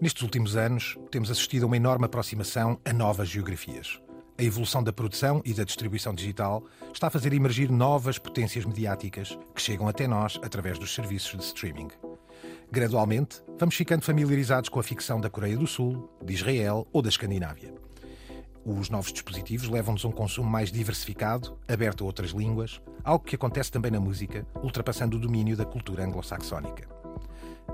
Nestes últimos anos, temos assistido a uma enorme aproximação a novas geografias. A evolução da produção e da distribuição digital está a fazer emergir novas potências mediáticas que chegam até nós através dos serviços de streaming. Gradualmente, vamos ficando familiarizados com a ficção da Coreia do Sul, de Israel ou da Escandinávia. Os novos dispositivos levam-nos a um consumo mais diversificado, aberto a outras línguas, algo que acontece também na música, ultrapassando o domínio da cultura anglo-saxónica.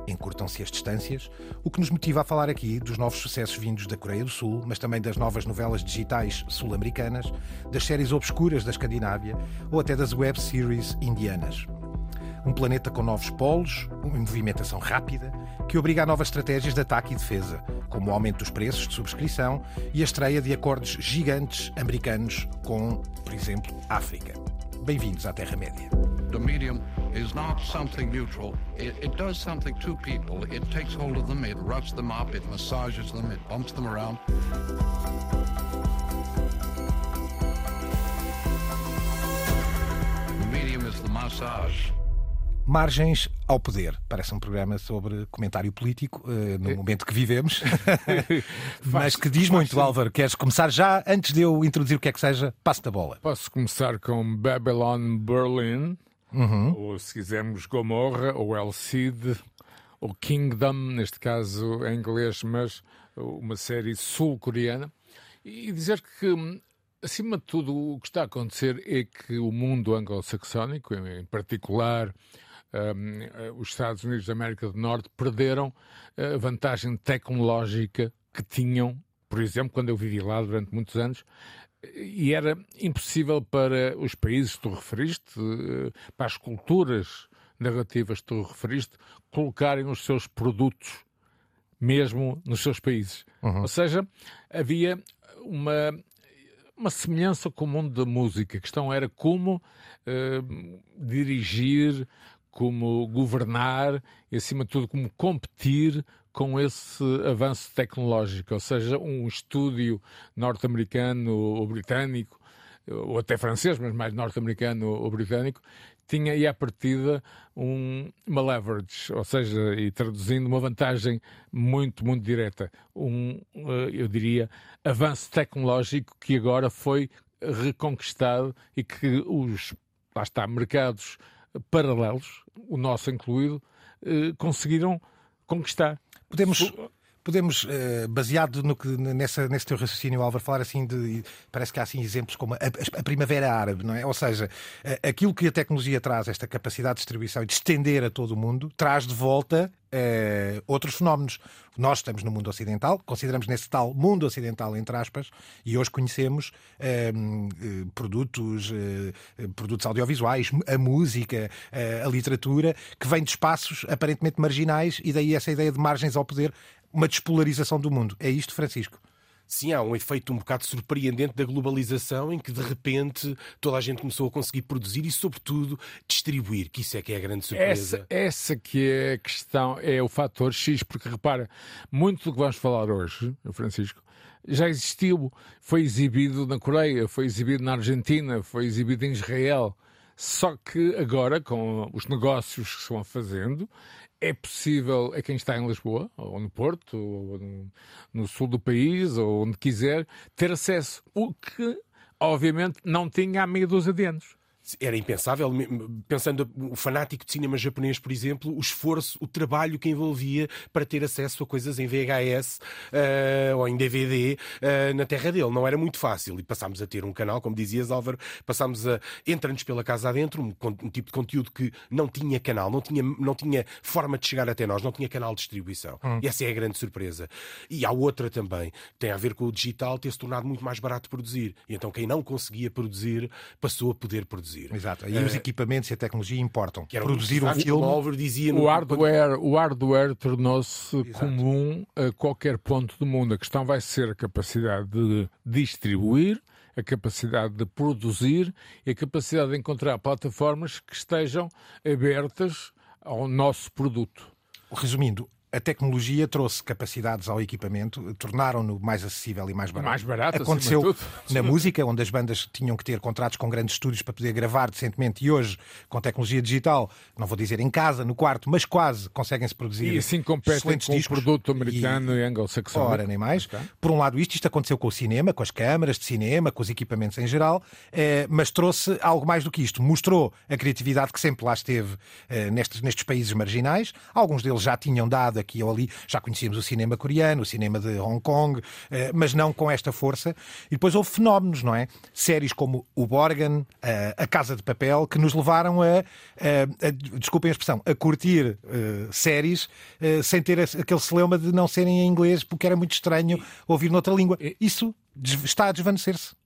Encurtam-se as distâncias, o que nos motiva a falar aqui dos novos sucessos vindos da Coreia do Sul, mas também das novas novelas digitais sul-americanas, das séries obscuras da Escandinávia ou até das web series indianas. Um planeta com novos polos, uma movimentação rápida, que obriga a novas estratégias de ataque e defesa, como o aumento dos preços de subscrição e a estreia de acordos gigantes americanos com, por exemplo, África. Bem-vindos à Terra-média. The medium is not something neutral. It, it does something to people. It takes hold of them, it roughs them up, it massages them, it bumps them around. The medium is the massage. Margens ao Poder. Parece um programa sobre comentário político uh, no momento que vivemos. Mas que diz muito, Álvaro. Queres começar já? Antes de eu introduzir o que é que seja, passo da bola. Posso começar com Babylon Berlin, uhum. ou se quisermos Gomorra, ou El Cid, ou Kingdom, neste caso em inglês, mas uma série sul-coreana. E dizer que acima de tudo, o que está a acontecer é que o mundo anglo-saxónico, em particular um, eh, os Estados Unidos da América do Norte perderam a vantagem tecnológica que tinham, por exemplo, quando eu vivi lá durante muitos anos, e era impossível para os países que tu referiste, eh, para as culturas narrativas que tu referiste, colocarem os seus produtos mesmo nos seus países. Uhum. Ou seja, havia uma, uma semelhança com o mundo da música. A questão era como dirigir, como governar e, acima de tudo, como competir com esse avanço tecnológico, ou seja, um estúdio norte-americano ou britânico, ou até francês, mas mais norte-americano ou britânico, tinha aí à partida um, uma leverage, ou seja, e traduzindo, uma vantagem muito, muito direta. Um, eh, eu diria, avanço tecnológico que agora foi reconquistado e que os, lá está, mercados paralelos, o nosso incluído, eh, conseguiram conquistar. Podemos, podemos eh, baseado no que, nessa, nesse teu raciocínio, Álvaro, falar assim de. Parece que há assim exemplos como a, a, primavera árabe, não é? Ou seja, aquilo que a tecnologia traz, esta capacidade de distribuição e de estender a todo o mundo, traz de volta uh, outros fenómenos. Nós estamos no mundo ocidental, consideramos nesse tal mundo ocidental, entre aspas, e hoje conhecemos uh, produtos, produtos audiovisuais, a música, a literatura, que vem de espaços aparentemente marginais, e daí essa ideia de margens ao poder, uma despolarização do mundo. É isto, Francisco? Sim, há um efeito um bocado surpreendente da globalização em que de repente toda a gente começou a conseguir produzir e, sobretudo, distribuir, que isso é que é a grande surpresa. Essa, essa que é a questão, é o fator X, porque repara, muito do que vamos falar hoje, Francisco, já existiu, foi exibido na Coreia, foi exibido na Argentina, foi exibido em Israel. Só que agora, com os negócios que se vão fazendo, é possível a quem está em Lisboa, ou no Porto, ou no, sul do país, ou onde quiser, ter acesso. O que, obviamente, não tinha há meia dúzia de anos era impensável, pensando o fanático de cinema japonês, por exemplo, o esforço, o trabalho que envolvia para ter acesso a coisas em VHS uh, eh, ou em DVD uh, eh, na terra dele. Não era muito fácil. E passámos a ter um canal, como dizias, Álvaro, passámos a. Entra-nos pela casa adentro, um, um, tipo de conteúdo que não tinha canal, não tinha, não tinha forma de chegar até nós, não tinha canal de distribuição. Hum. E essa é a grande surpresa. E há outra também, que tem a ver com o digital ter se tornado muito mais barato de produzir. E então quem não conseguia produzir passou a poder produzir produzir. Exato. E uh, os equipamentos e a tecnologia importam. Que produzir um filme. O, dizia o hardware, o hardware tornou-se comum a qualquer ponto do mundo. A questão vai ser a capacidade de distribuir, a capacidade de produzir e a capacidade de encontrar plataformas que estejam abertas ao nosso produto. Resumindo, a tecnologia trouxe capacidades ao equipamento, tornaram-no mais acessível e mais barato. Mais barato, Aconteceu na música, onde as bandas tinham que ter contratos com grandes estúdios para poder gravar decentemente e hoje, com tecnologia digital, não vou dizer em casa, no quarto, mas quase, conseguem-se produzir E assim competem com o discos. produto americano e, e anglo-saxónico. Ora, nem mais. Okay. Por um lado isto, isto aconteceu com o cinema, com as câmaras de cinema, com os equipamentos em geral, eh, mas trouxe algo mais do que isto. Mostrou a criatividade que sempre lá esteve eh, nestes, nestes países marginais. Alguns deles já tinham dado aqui ou ali, já conhecíamos o cinema coreano, o cinema de Hong Kong, eh, mas não com esta força. E depois houve fenómenos, não é? Séries como o Borgen, a Casa de Papel, que nos levaram a, a, a desculpem a expressão, a curtir uh, séries uh, sem ter aquele celeuma de não serem em inglês, porque era muito estranho ouvir noutra língua. Isso está a desvanecer-se.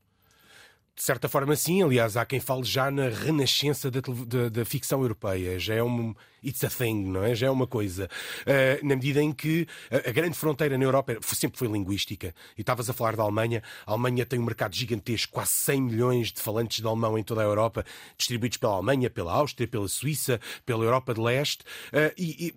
De certa forma, sim. Aliás, há quem fale já na renascença da, da, da, ficção europeia. Já é um. It's a thing, não é? Já é uma coisa. Uh, na medida em que a, a, grande fronteira na Europa sempre foi linguística. E estavas a falar da Alemanha. A Alemanha tem um mercado gigantesco, quase 100 milhões de falantes de alemão em toda a Europa, distribuídos pela Alemanha, pela Áustria, pela Suíça, pela Europa de Leste. Uh, e, e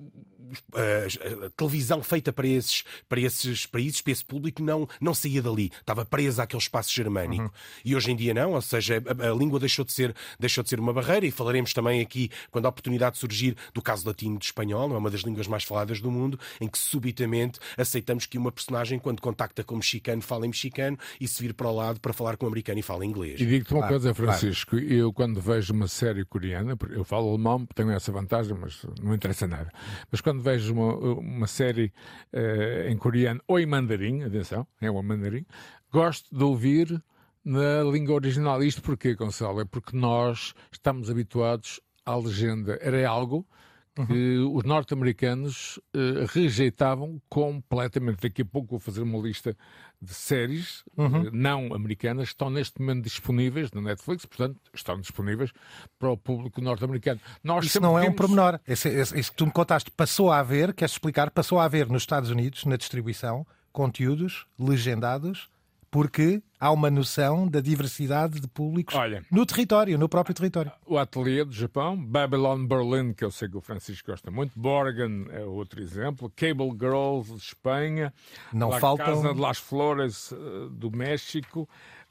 a, televisão feita para esses, para esses países, para esse público, não, não saía dali. Estava presa àquele espaço germânico. Uhum. E hoje em dia não, ou seja, a, a, língua deixou de, ser, deixou de ser uma barreira e falaremos também aqui, quando a oportunidade surgir, do caso latino de espanhol, é uma das línguas mais faladas do mundo, em que subitamente aceitamos que uma personagem, quando contacta com mexicano, fala em mexicano e se vir para o lado para falar com um americano e fala inglês. E digo-te uma claro, coisa, Francisco, claro. eu quando vejo uma série coreana, eu falo alemão, tenho essa vantagem, mas não interessa nada. Mas quando vejo uma, uma série uh, em coreano ou em mandarim, atenção, é uma mandarim, gosto de ouvir na língua original. Isto porquê, Gonçalo? É porque nós estamos habituados à legenda. Era algo que uhum. os norte-americanos uh, rejeitavam completamente. Daqui a pouco vou fazer uma lista de séries uhum. uh, não americanas que estão neste momento disponíveis na Netflix, portanto, estão disponíveis para o público norte-americano. Isso não é um pormenor. Esse, esse, isso que tu me contaste passou a haver, queres explicar, passou a haver nos Estados Unidos, na distribuição, conteúdos legendados porque há uma noção da diversidade de públicos Olha, no território, no próprio território. O Ateliê do Japão, Babylon Berlin, que eu sei que o Francisco gosta muito, Borgen é outro exemplo, Cable Girls de Espanha, Não La faltam... Casa de las Flores uh, do México,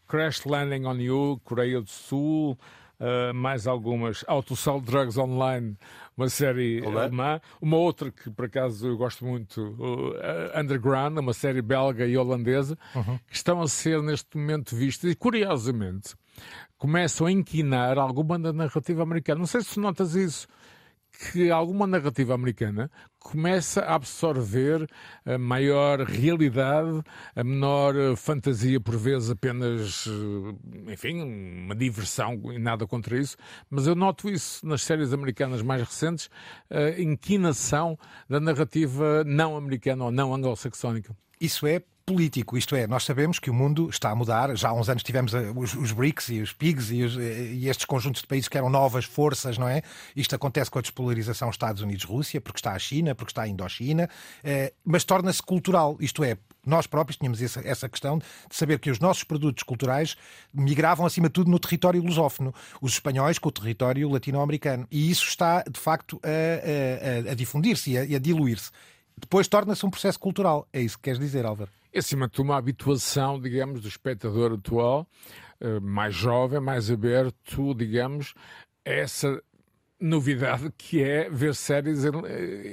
Crash Landing on You, Coreia do Sul, uh, mais algumas, Autosol Drugs Online, uma série Olá. alemã. Uma outra que, por acaso, eu gosto muito, uh, Underground, uma série belga e holandesa, uhum. que estão a ser neste momento vistas e, curiosamente, começam a inquinar alguma da narrativa americana. Não sei se notas isso que alguma narrativa americana começa a absorver a maior realidade, a menor eh, fantasia, por vezes apenas, eh, enfim, uma diversão e nada contra isso, mas eu noto isso nas séries americanas mais recentes, a inquinação da narrativa não americana ou não anglo-saxónica. Isso é político, isto é, nós sabemos que o mundo está a mudar. Já há uns anos tivemos eh, os, os BRICS e os PIGs e, os, eh, e, estes conjuntos de países que eram novas forças, não é? Isto acontece com a despolarização Estados Unidos-Rússia, porque está a China, porque está a Indochina, eh, mas torna-se cultural, isto é, nós próprios tínhamos essa, essa, questão de saber que os nossos produtos culturais migravam, acima de tudo, no território lusófono. Os espanhóis com o território latino-americano. E isso está, de facto, a, a, a difundir-se e a, a diluir-se. Depois torna-se um processo cultural. É isso que queres dizer, Álvaro? É acima de tudo uma habituação, digamos, do espectador atual, eh, mais jovem, mais aberto, digamos, a essa novidade que é ver séries eh,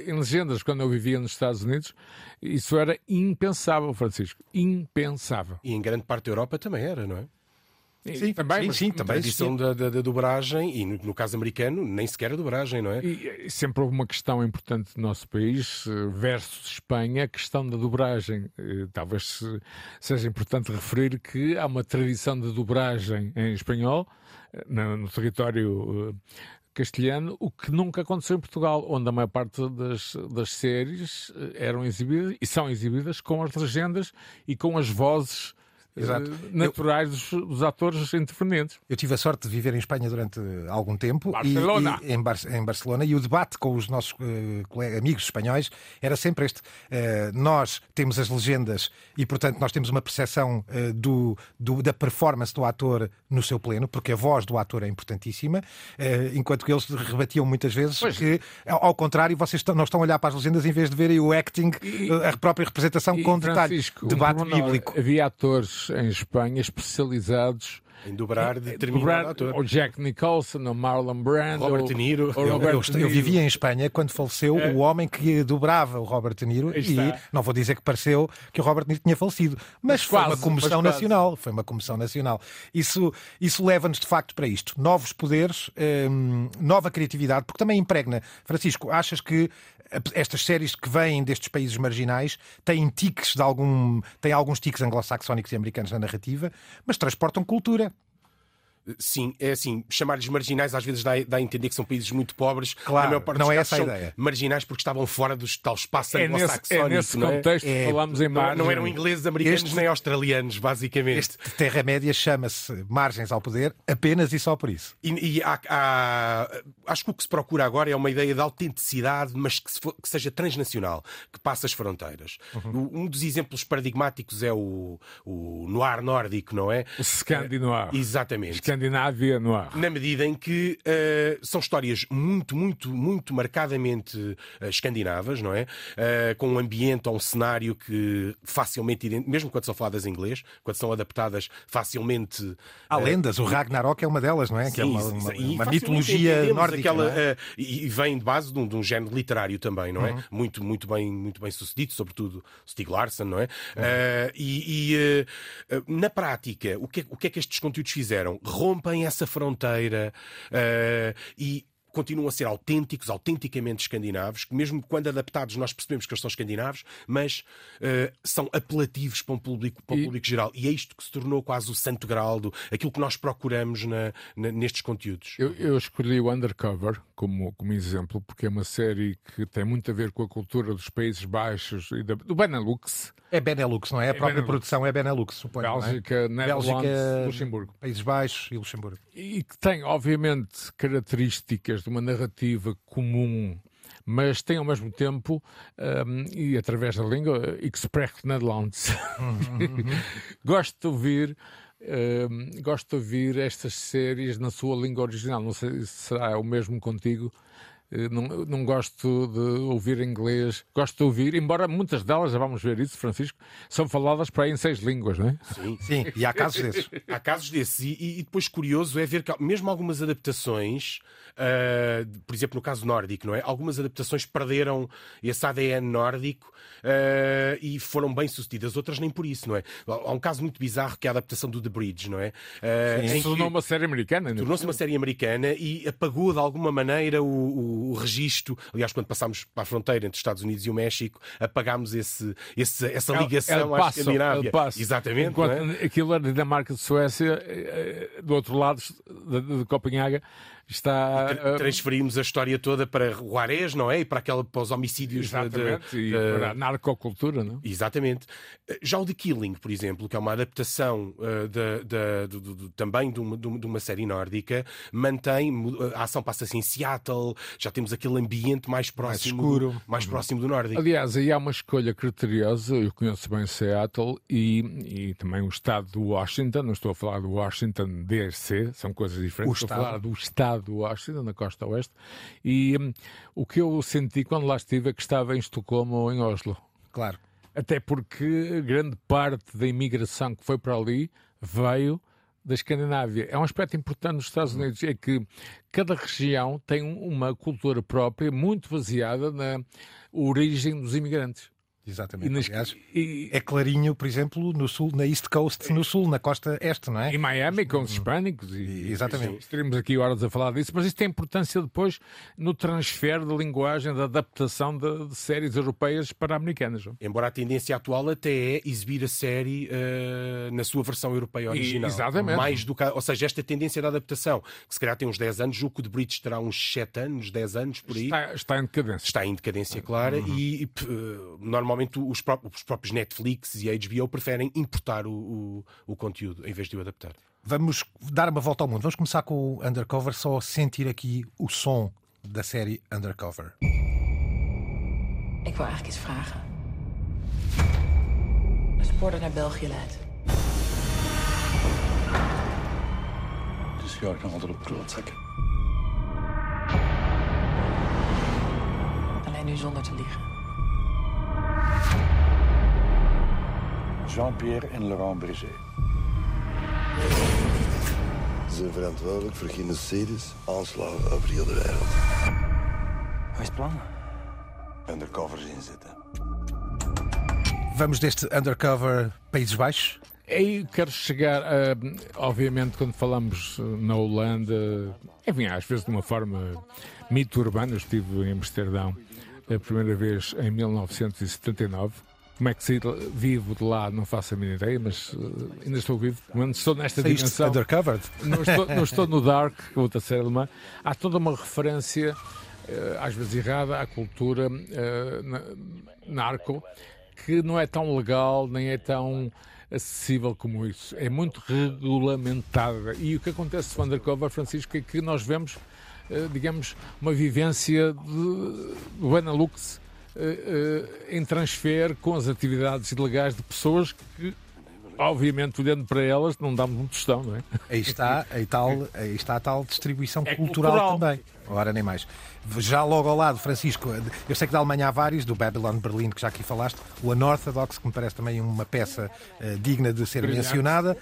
em, legendas. Quando eu vivia nos Estados Unidos, isso era impensável, Francisco. Impensável. E em grande parte da Europa também era, não é? Sim, também, sim, sim, também. A tradição da, da, da, dobragem, e no, no, caso americano, nem sequer a dobragem, não é? E, sempre houve uma questão importante do nosso país, eh, versus Espanha, a questão da dobragem. Eh, talvez seja importante referir que há uma tradição de dobragem em espanhol, eh, no, no território castelhano, o que nunca aconteceu em Portugal, onde a maior parte das, das séries eram exibidas e são exibidas com as legendas e com as vozes Exato. Uh, naturais dos, dos, atores interferentes. Eu tive a sorte de viver em Espanha durante algum tempo Barcelona. E, e em, Bar em, Barcelona e o debate com os nossos uh, amigos espanhóis era sempre este. Uh, nós temos as legendas e, portanto, nós temos uma percepção do, do, da performance do ator no seu pleno, porque a voz do ator é importantíssima, enquanto que eles rebatiam muitas vezes pois. que, ao contrário, vocês estão, não estão a olhar para as legendas em vez de verem o acting, e, a própria representação com detalhe. Debate bíblico. Havia atores em Espanha especializados em dobrar determinado ator. O Jack Nicholson, o Marlon Brando, Robert De Niro. Eu, Robert eu, De Niro. eu, vivia em Espanha quando faleceu é. o homem que dobrava o Robert De Niro e não vou dizer que pareceu que o Robert De Niro tinha falecido, mas, mas foi quase, uma comoção nacional. Foi uma comoção nacional. Isso, isso leva-nos de facto para isto. Novos poderes, hum, nova criatividade, porque também impregna. Francisco, achas que estas séries que vêm destes países marginais têm tiques de algum. têm alguns tiques anglo-saxónicos e americanos na narrativa, mas transportam cultura. Sim, é assim, chamar-lhes marginais às vezes dá, dá, a entender que são países muito pobres. Claro, não é essa a ideia. Marginais porque estavam fora do tal espaço é anglo-saxónico. É nesse é? contexto é? falamos em margem. Não, não eram ingleses, americanos este, nem australianos, basicamente. Este Terra-média chama-se Margens ao Poder apenas e só por isso. E, e há, há, acho que o que se procura agora é uma ideia de autenticidade, mas que, se for, que seja transnacional, que passe as fronteiras. Uhum. Um dos exemplos paradigmáticos é o, o noir nórdico, não é? O Scandinoir. Exatamente. Escandinávia noir. Na medida em que uh, são histórias muito, muito, muito marcadamente uh, escandinavas, não é? Uh, com um ambiente ou um cenário que facilmente, mesmo quando são faladas em inglês, quando são adaptadas facilmente. Há lendas, o Ragnarok é uma delas, não é? Sim, que é uma, uma, uma mitologia nórdica. Aquela, é? e vem de base de um, de um, género literário também, não é? Uhum. Muito, muito, bem, muito bem sucedido, sobretudo Stieg Larsson, não é? Uhum. e, e na prática, o que, é, o que é que estes conteúdos fizeram? Rompem essa fronteira uh, e continuam a ser autênticos, autenticamente escandinavos, que mesmo quando adaptados nós percebemos que eles são escandinavos, mas uh, são apelativos para um público, para um e... público geral. E é isto que se tornou quase o santo grau do aquilo que nós procuramos na, na, nestes conteúdos. Eu, eu, escolhi o Undercover como, como exemplo, porque é uma série que tem muito a ver com a cultura dos Países Baixos e da, do Benelux. É Benelux, não é? A é própria Benelux. produção é Benelux, suponho. Bélgica, é? Bélgica, Luxemburgo. Países Baixos e Luxemburgo. E que tem, obviamente, características de uma narrativa comum mas tem ao mesmo tempo, um, e através da língua, Express Netherlands. Uhum, gosto de ouvir. Gosto de ouvir estas séries na sua língua original. Não sei se será o mesmo contigo, eh, não, não gosto de ouvir inglês, gosto de ouvir, embora muitas delas, já vamos ver isso, Francisco, são faladas para aí em seis línguas, não é? Sim, sim, e há casos desses. há casos desses, e, e, depois curioso é ver que mesmo algumas adaptações, uh, por exemplo, no caso nórdico, não é? Algumas adaptações perderam esse ADN nórdico uh, e foram bem sucedidas, outras nem por isso, não é? Há um caso muito bizarro que é a adaptação do The Bridge, não é? Uh, tornou uma série americana, Tornou-se uma série americana e apagou de alguma maneira o, o o, registro. Aliás, quando passámos para a fronteira entre os Estados Unidos e o México, apagámos esse, esse essa ligação à Escandinávia. Exatamente. Enquanto é? aquilo era Dinamarca de Suécia, eh, eh, do outro lado de, de Copenhaga, está. Tra transferimos a história toda para Juarez, não é? E para, aquela, para os homicídios Exatamente, de, de, para a narcocultura, não? Exatamente. Já o The Killing, por exemplo, que é uma adaptação de, de, de, também de uma, de uma série nórdica, mantém. A ação passa-se em Seattle, já temos aquele ambiente mais próximo, mais, escuro. mais uhum. próximo do nórdico. Aliás, aí há uma escolha criteriosa. Eu conheço bem Seattle e, e também o estado do Washington. Não estou a falar do Washington DC, são coisas diferentes. O estou estado. a falar do estado do Washington, na costa oeste, e hum, o que eu senti quando lá estive é que estava em Estocolmo ou em Oslo. Claro. Até porque grande parte da imigração que foi para ali veio da Escandinávia. É um aspecto importante nos Estados Unidos, é que cada região tem uma cultura própria muito baseada na origem dos imigrantes. Exatamente. Nas... Aliás, e... é clarinho, por exemplo, no sul, na East Coast, no sul, na costa este, não é? Em Miami, com os uhum. hispânicos. E, Exatamente. Estaremos aqui horas a falar disso, mas isso tem importância depois no transfer de linguagem, da adaptação de, de séries europeias para americanas. Não? Embora a tendência atual até é exibir a série uh, na sua versão europeia original. E, exatamente. Mais do que, ou seja, esta tendência da adaptação, que se calhar tem uns 10 anos, o que de British terá uns 7 anos, 10 anos por aí. Está, está em decadência. Está em decadência, clara, uhum. e, e uh, normalmente normalmente os, pró os, próprios Netflix e a HBO preferem importar o, o, o conteúdo em vez de o adaptar. Vamos dar uma volta ao mundo. Vamos começar com o Undercover, só sentir aqui o som da série Undercover. Ik wil eigenlijk iets vragen. Als Porter naar België leidt. Dus ga ik nog altijd op klootzakken. Alleen nu zonder te liegen. Jean-Pierre en Laurent Brisé. Ze zijn verantwoordelijk voor genocides, aanslagen over heel de wereld. Wat is het plan? Undercovers inzetten. Vamos deste undercover Países Baixos? Eu quero chegar, a, obviamente, quando falamos na Holanda, enfim, às vezes de uma forma mito urbana. Eu estive em Amsterdão a primeira vez em 1979. Como é que saí vivo de lá, não faço a minha ideia, mas uh, ainda estou vivo. Quando estou nesta Saíste dimensão. undercover? Não estou, não estou no Dark, outra série alemã. Há toda uma referência, uh, às vezes errada, à cultura uh, na, narco, que não é tão legal, nem é tão acessível como isso. É muito regulamentada. E o que acontece no Undercover, Francisco, é que nós vemos, digamos, uma vivência de Benelux em transfer com as atividades ilegais de pessoas que obviamente, olhando para elas, não damos um tostão, não é? Aí está, aí tal, aí está a tal distribuição É cultural, cultural. também. Ora, nem mais. Já logo ao lado, Francisco, eu sei que da Alemanha há vários, do Babylon Berlim, que já aqui falaste, o Unorthodox, que me parece também uma peça eh, digna de ser Brilhante. mencionada,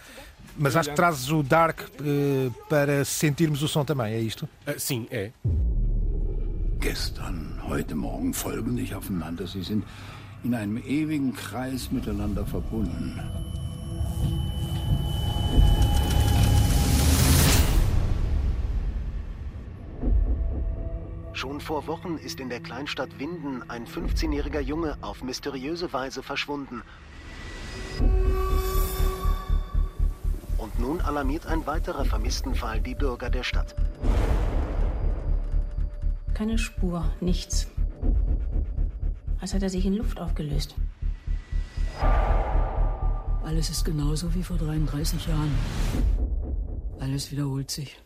mas acho que trazes o Dark eh, para sentirmos o som também, é isto? Ah, sim, é. Gestern, heute Morgen folgen nicht aufeinander. Sie sind in einem ewigen Kreis miteinander verbunden. Schon vor Wochen ist in der Kleinstadt Winden ein 15-jähriger Junge auf mysteriöse Weise verschwunden. Und nun alarmiert ein weiterer Vermisstenfall die Bürger der Stadt. Keine Spur, nichts. Als hätte er sich in Luft aufgelöst. Alles ist genauso wie vor 33 Jahren. Alles wiederholt sich.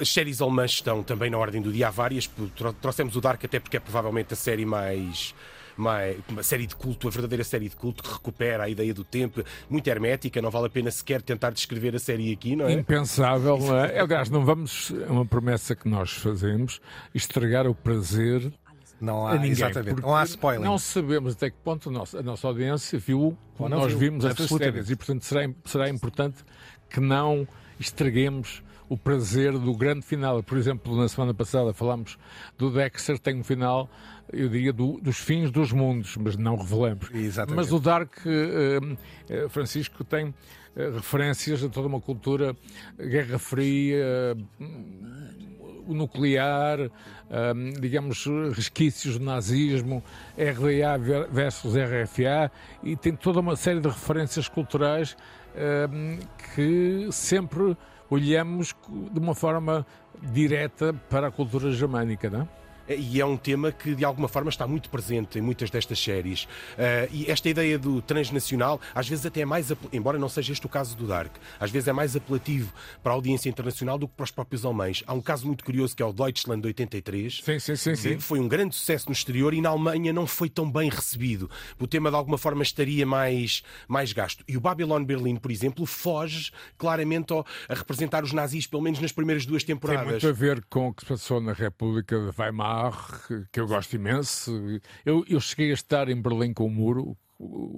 As séries alemãs estão também na ordem do dia. Há várias. Tro- Trouxemos o Dark até porque é provavelmente a série mais. Mais uma série de culto, a verdadeira série de culto que recupera a ideia do tempo, muito hermética, não vale a pena sequer tentar descrever a série aqui, não é? Impensável, não é? Aliás, não vamos, é uma promessa que nós fazemos, estragar o prazer Não há, ninguém. exatamente, não há spoiler. Não sabemos até que ponto a nossa, a nossa audiência viu não nós viu, vimos estas séries e, portanto, será, será importante que não estraguemos o prazer do grande final. Por exemplo, na semana passada falámos do Dexter, tem um final, eu diria, do- dos fins dos mundos, mas não revelamos. Exatamente. Mas o Dark, eh, eh, Francisco, tem eh, referências a toda uma cultura, Guerra Fria, o nuclear, digamos, resquícios do nazismo, RDA ver- versus RFA, e tem toda uma série de referências culturais que sempre olhamos de uma forma direta para a cultura germânica, não é? E é um tema que de alguma forma está muito presente em muitas destas séries. Ah, e esta ideia do transnacional, às vezes até é mais, embora não seja este o caso do Dark, às vezes é mais apelativo para a audiência internacional do que para os próprios alemães. Há um caso muito curioso que é o Deutschland de 83. Sim, sim, sim, sim. Foi um grande sucesso no exterior e na Alemanha não foi tão bem recebido. O tema de alguma forma estaria mais, mais gasto. E o Babylon Berlim, por exemplo, foge claramente a representar os nazis, pelo menos nas primeiras duas Tem temporadas. muito a ver com o que se passou na República de Weimar, que eu gosto imenso. Eu, eu cheguei a estar em Berlim com o muro.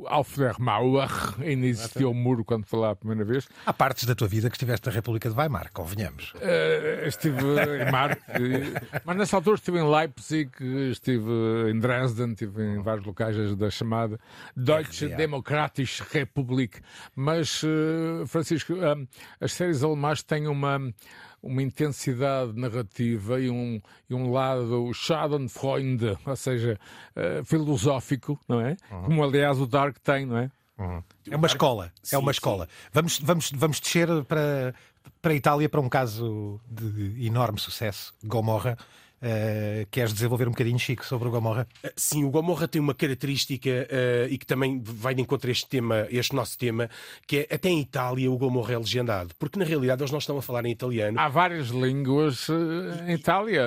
Auf der Mauer, ainda existia o muro quando lá a primeira vez. Há partes da tua vida que estiveste na República de Weimar, convenhamos. Eh, estive em Mark, eh, mas nessa altura estive em Leipzig, estive em Dresden, estive em vários locais da chamada Deutsche RDA. Demokratische Republik. Mas, eh, Francisco, eh, as séries alemãs têm uma, uma intensidade narrativa e um, e um lado Schadenfreude, ou seja, eh, filosófico, não é? Como aliás o Dark tem, não é? É uma escola, é uma escola. Vamos, vamos, vamos descer para, para a Itália para um caso de enorme sucesso, Gomorra. Uh, queres desenvolver um bocadinho, Chico, sobre o Gomorra? Uh, sim, o Gomorra tem uma característica uh, e que também vai de encontro a este tema, este nosso tema, que é até em Itália o Gomorra é legendado, porque na realidade eles não estão a falar em italiano. Há várias línguas em Itália.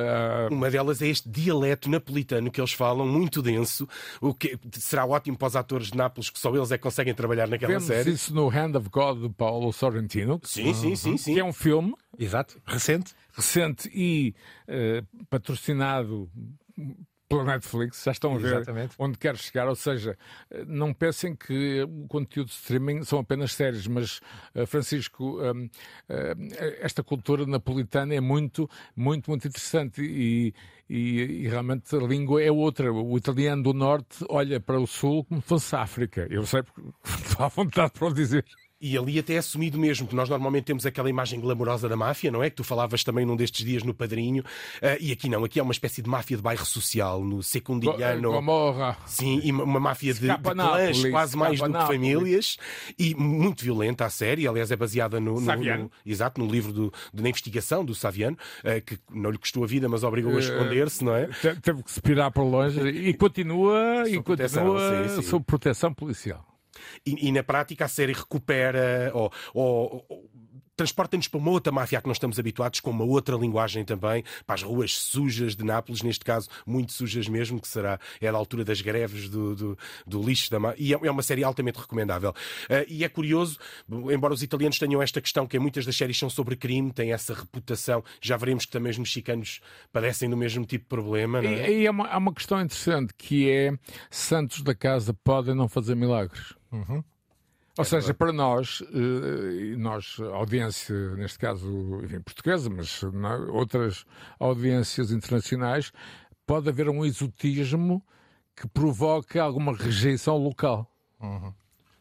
Uma delas é este dialeto napolitano que eles falam, muito denso, o que será ótimo para os atores de Nápoles, que só eles é que conseguem trabalhar naquela Vemos série. isso no Hand of God de Paulo Sorrentino. Sim, sim, sim, sim. Que é um filme. Exato, recente. Recente e uh, patrocinado pela Netflix, já estão a ver Exatamente. onde quer chegar. Ou seja, não pensem que o conteúdo de streaming são apenas séries, mas, uh, Francisco, um, uh, esta cultura napolitana é muito, muito, muito interessante e, e, e, realmente a língua é outra. O italiano do norte olha para o sul como se fosse África. Eu sei porque estou à vontade para o dizer. E ali até é assumido mesmo, que nós normalmente temos aquela imagem glamourosa da máfia, não é? Que tu falavas também num destes dias no Padrinho. Uh, e aqui não, aqui é uma espécie de máfia de bairro social, no secundiano. Gomorra. Sim, e uma máfia de, de clãs, quase mais do que famílias. E muito violenta a série, aliás é baseada no... no, no exato, no livro do, de, na investigação do Saviano, uh, que não lhe custou a vida, mas obrigou a esconder-se, não é? Teve que se pirar para longe e continua, e continua sob proteção policial. E, e, na prática a série recupera ou, ou, ou transporta-nos para uma outra máfia a que nós estamos habituados, com uma outra linguagem também, para as ruas sujas de Nápoles, neste caso muito sujas mesmo, que será é da altura das greves do, do, do lixo da máfia. E é, é, uma série altamente recomendável. Uh, e é curioso, embora os italianos tenham esta questão, que muitas das séries são sobre crime, têm essa reputação, já veremos que também os mexicanos padecem do mesmo tipo de problema. Não é? E, e há, uma, há uma questão interessante que é santos da casa podem não fazer milagres. Uhum. Ou é seja, para nós, eh, nós, audiência, neste caso, enfim, portuguesa, mas outras audiências internacionais, pode haver um exotismo que provoca alguma rejeição local. Uhum.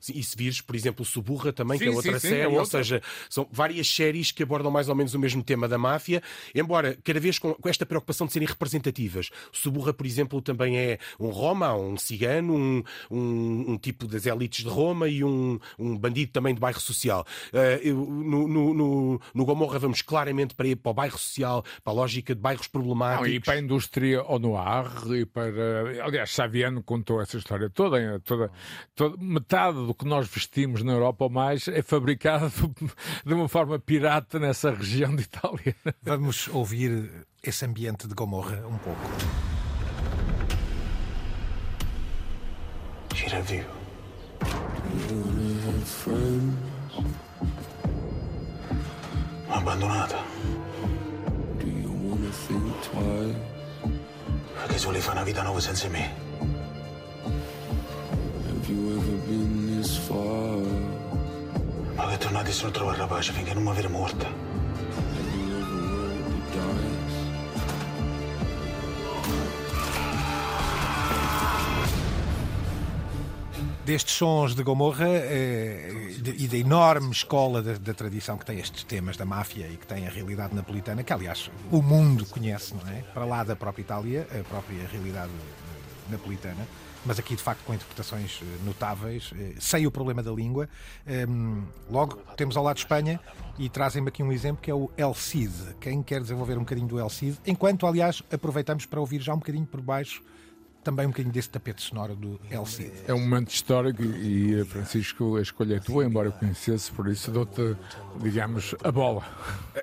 E se vires, por exemplo, Suburra também, sim, que é outra sim, série, sim, é outra. ou seja, são várias séries que abordam mais ou menos o mesmo tema da máfia, embora cada vez com, esta preocupação de serem representativas. Suburra, por exemplo, também é um Roma, um cigano, um, um, um tipo das elites de Roma e um, um bandido também de bairro social. Uh, no, no, no, no, Gomorra vamos claramente para, para o bairro social, para a lógica de bairros problemáticos. Não, e para a indústria ao noir, e para. Aliás, Xaviano contou essa história toda, toda, toda metade do que nós vestimos na Europa ou mais é fabricado de uma forma pirata nessa região de Itália. Vamos ouvir esse ambiente de Gomorra um pouco. Gira viu. Abbandonata. Perché soli fa una vita nuova senza me. Ma che tornati sono a trovare la pace finché non mi avete morta. destes sons de Gomorra eh, e da enorme escola da, da, tradição que tem estes temas da máfia e que tem a realidade napolitana, que aliás o mundo conhece, não é? Para lá da própria Itália, a própria realidade eh, napolitana mas aqui de facto com interpretações eh, notáveis, eh, sem o problema da língua. Ehm, logo temos ao lado Espanha e trazem-me aqui um exemplo que é o El Cid. Quem quer desenvolver um bocadinho do El Cid, enquanto aliás aproveitamos para ouvir já um bocadinho por baixo também um bocadinho desse tapete sonoro do El Cid. É um momento histórico e, Francisco, a escolha é tua, embora eu conhecesse, por isso dou-te, digamos, a bola.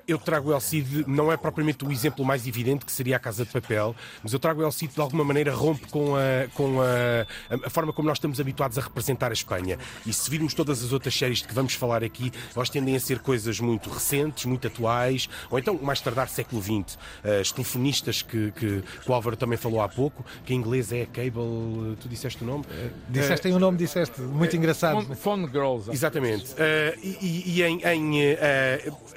Eu trago o El Cid, não é propriamente o exemplo mais evidente, que seria a Casa de Papel, mas eu trago o El Cid de alguma maneira rompe com, a, com a, a forma como nós estamos habituados a representar a Espanha. E se virmos todas as outras séries de que vamos falar aqui, elas tendem a ser coisas muito recentes, muito atuais, ou então mais tardar século XX. As telefonistas que, que, que o Álvaro também falou há pouco, que em inglês é Cable, tu disseste o nome? Uh, disseste uh, o nome, disseste, muito uh, engraçado. Phone, Girls. Exatamente. e, e em, em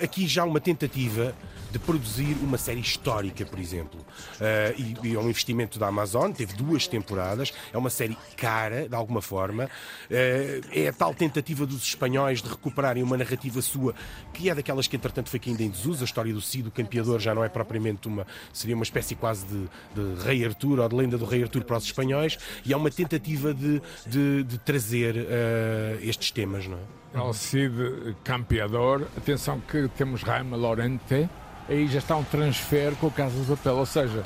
aqui já uma tentativa de produzir uma série histórica, por exemplo. Uh, e, e, é um investimento da Amazon, teve duas temporadas, é uma série cara, de alguma forma. Uh, é a tal tentativa dos espanhóis de recuperarem uma narrativa sua, que é daquelas que, entretanto, foi ainda em desuso. A história do Cid, o campeador, já não é propriamente uma. seria uma espécie quase de, de Rei Artur ou de lenda do Rei Artur para os espanhóis, e é uma tentativa de, de, de trazer uh, estes temas, não é? El Cid Campeador, atenção que temos Raima Lorente, aí já está um transfer com a Casa de Papel. Ou seja,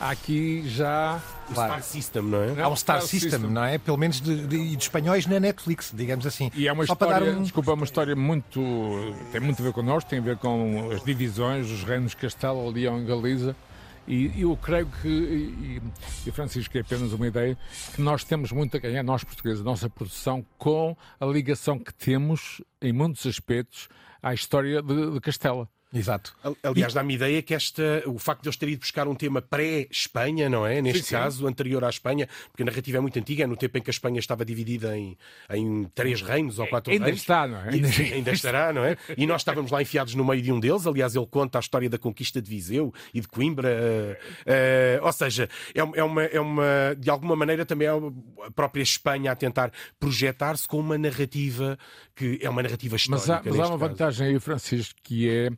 há aqui já. O Star System, não é? Há um Star System, não é? Pelo menos de, de, de espanhóis na Netflix, digamos assim. E é uma Só para história, dar um- desculpa, é uma história muito. tem muito a ver connosco, tem a ver com as divisões, os reinos de Castelo, Leão e Galiza. E eu creio que, e, e Francisco, é apenas uma ideia, que nós temos muito a ganhar, nós portugueses, a nossa produção, com a ligação que temos, em muitos aspectos, à história de, de Castela. Exato. Al- Aliás, dá-me ideia que esta, o facto de eles terem ido buscar um tema pré-Espanha, não é? Neste Sim, sim. caso, anterior à Espanha, porque a narrativa é muito antiga, é no tempo em que a Espanha estava dividida em, em três reinos ou quatro Ainda reinos. está, não é? E, sim, ainda estará, não é? E nós estávamos lá enfiados no meio de um deles. Aliás, ele conta a história da conquista de Viseu e de Coimbra. eh, eh, ou seja, é, uma- é uma, é uma. De alguma maneira também é a própria Espanha a tentar projetar-se com uma narrativa que é uma narrativa Mas histórica. há, mas há uma caso. vantagem aí, Francisco, que é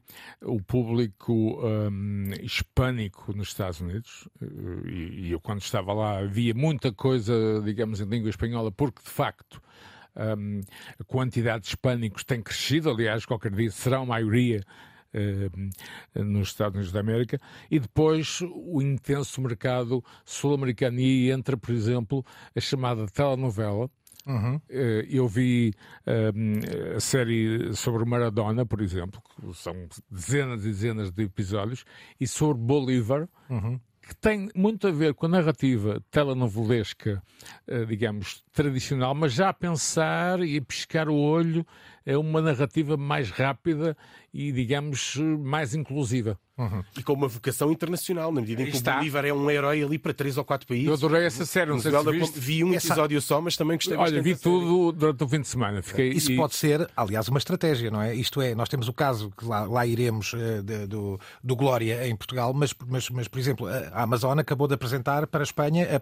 o público hum, hispânico nos Estados Unidos. eh, E, e eu, quando estava lá, via muita coisa, digamos, em língua espanhola, porque de facto. hum, a quantidade de hispânicos tem crescido, aliás, qualquer dia será maioria hum, nos Estados Unidos da América, e depois o intenso mercado sul-americano. E entra, por exemplo, a chamada telenovela, eh, Eu vi eh, a série sobre Maradona, por exemplo, que são dezenas e dezenas de episódios, e sobre Bolívar, que tem muito a ver com a narrativa telenovelesca, eh, digamos, tradicional, mas já a pensar e a piscar o olho é uma narrativa mais rápida e, digamos, mais inclusiva. E com uma vocação internacional, na medida em que está. o Bolívar é um herói ali para três ou quatro países. Eu adorei essa série, não sei se viste. Vi um Essa- episódio só, mas também gostei Olha, vi tudo durante o fim de semana. Fiquei, Isso e- pode ser, aliás, uma estratégia, não é? Isto é, nós temos o caso que lá, lá iremos eh, de- do, do Glória em Portugal, mas, mas, mas, por exemplo, a Amazon acabou de apresentar para a Espanha a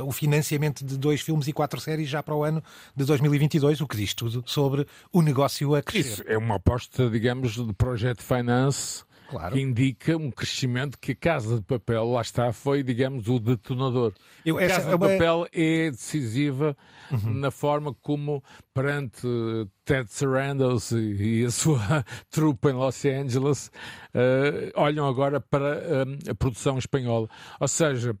a- o financiamento de dois filmes e quatro séries já para o ano de 2022, o que diz tudo sobre o negócio a crescer. Isso é uma aposta, digamos, de projeto finance Claro. que indica um crescimento que a Casa de Papel, lá está, foi, digamos, o detonador. Eu- a Casa é uma- de Papel é decisiva na forma como, perante Ted Sarandos e, a sua trupe em Los Angeles, eh, olham agora para eh, a produção espanhola. Ou seja,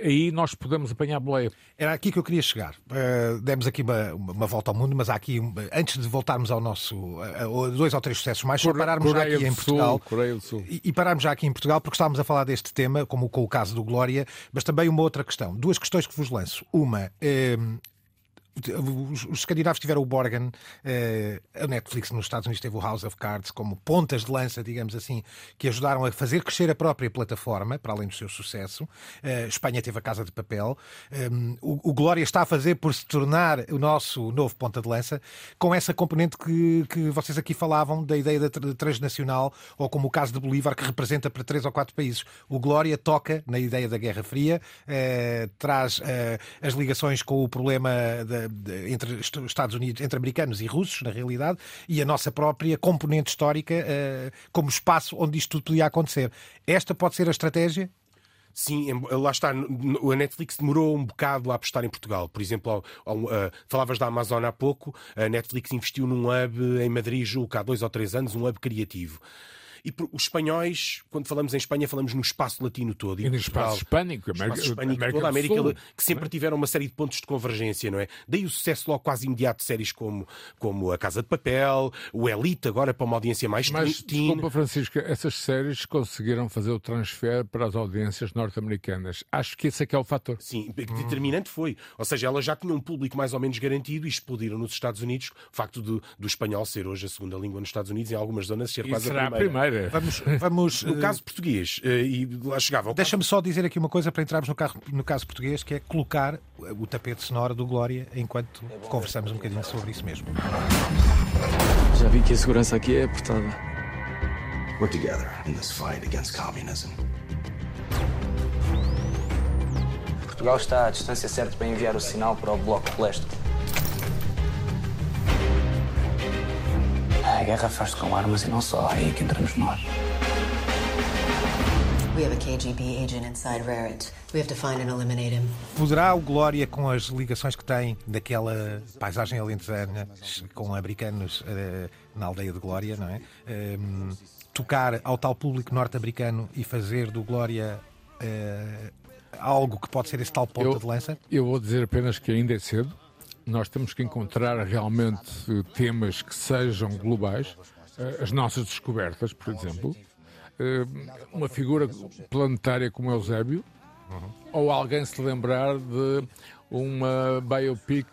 aí nós podemos apanhar boleia. Era aqui que eu queria chegar. Uh, demos aqui uma, uma volta ao mundo, mas há aqui, antes de voltarmos ao nosso uh, dois ou três sucessos mais, só Core- pararmos já Coreia aqui do em Portugal. Sul. E, e pararmos já aqui em Portugal, porque estávamos a falar deste tema, como com o caso do Glória, mas também uma outra questão. Duas questões que vos lanço. Uma. um, os, os escandinavos tiveram o Borgen, eh, a Netflix nos Estados Unidos teve o House of Cards como pontas de lança, digamos assim, que ajudaram a fazer crescer a própria plataforma, para além do seu sucesso. Eh, Espanha teve a Casa de Papel. Um, o, o Glória está a fazer por se tornar o nosso novo ponta de lança, com essa componente que, que vocês aqui falavam, da ideia da tra- transnacional, ou como o caso de Bolívar, que representa para três ou quatro países. O Glória toca na ideia da Guerra Fria, eh, traz eh, as ligações com o problema da- entre est- Estados Unidos, entre americanos e russos, na realidade, e a nossa própria componente histórica eh, como espaço onde isto tudo podia acontecer. Esta pode ser a estratégia? Sim, em- lá está. A Netflix demorou um bocado a apostar em Portugal. Por exemplo, ao- ao- ah, falavas da Amazon há pouco, a Netflix investiu num hub em Madrid, julgo há dois ou três anos, um hub criativo. E por- os espanhóis, quando falamos em Espanha, falamos no espaço latino todo. E no Portugal, espaço hispânico, no espaço América- hispânico América todo, a América, Sul. que sempre tiveram uma série de pontos de convergência, não é? Daí o sucesso logo quase imediato de séries como, como A Casa de Papel, o Elite, agora para uma audiência mais Mas, teen. desculpa, Francisco, essas séries conseguiram fazer o transfer para as audiências norte-americanas. Acho que esse é que é o fator. Sim, determinante foi. Ou seja, elas já tinham um público mais ou menos garantido e explodiram nos Estados Unidos. O facto do, do espanhol ser hoje a segunda língua nos Estados Unidos, em algumas zonas, ser E quase será a primeira. Vamos, vamos No eh, caso português, eh, e lá chegava. ao Deixa-me só dizer aqui uma coisa para entrarmos no, carro- no caso português, que é colocar o tapete sonoro do Glória enquanto conversamos um bocadinho sobre isso mesmo. Já vi que a segurança aqui é apertada. We're together in this fight against communism. Portugal está à distância certa para enviar o sinal para o Bloco de Leste. A guerra faz-se com armas e não só, é aí que entramos nós. We have a KGB agent inside Raret. We have to find and eliminate him. Poderá o Glória, com as ligações que tem daquela paisagem alentejana, com americanos uh, na aldeia de Glória, não é? Um, tocar ao tal público norte-americano e fazer do Glória uh, algo que pode ser esse tal ponto eu, de lança? Eu vou dizer apenas que ainda é cedo. Nós temos que encontrar realmente temas que sejam globais. Uh, as nossas descobertas, por exemplo. uma figura planetária como Eusébio, uhum. ou alguém se lembrar de uma biopic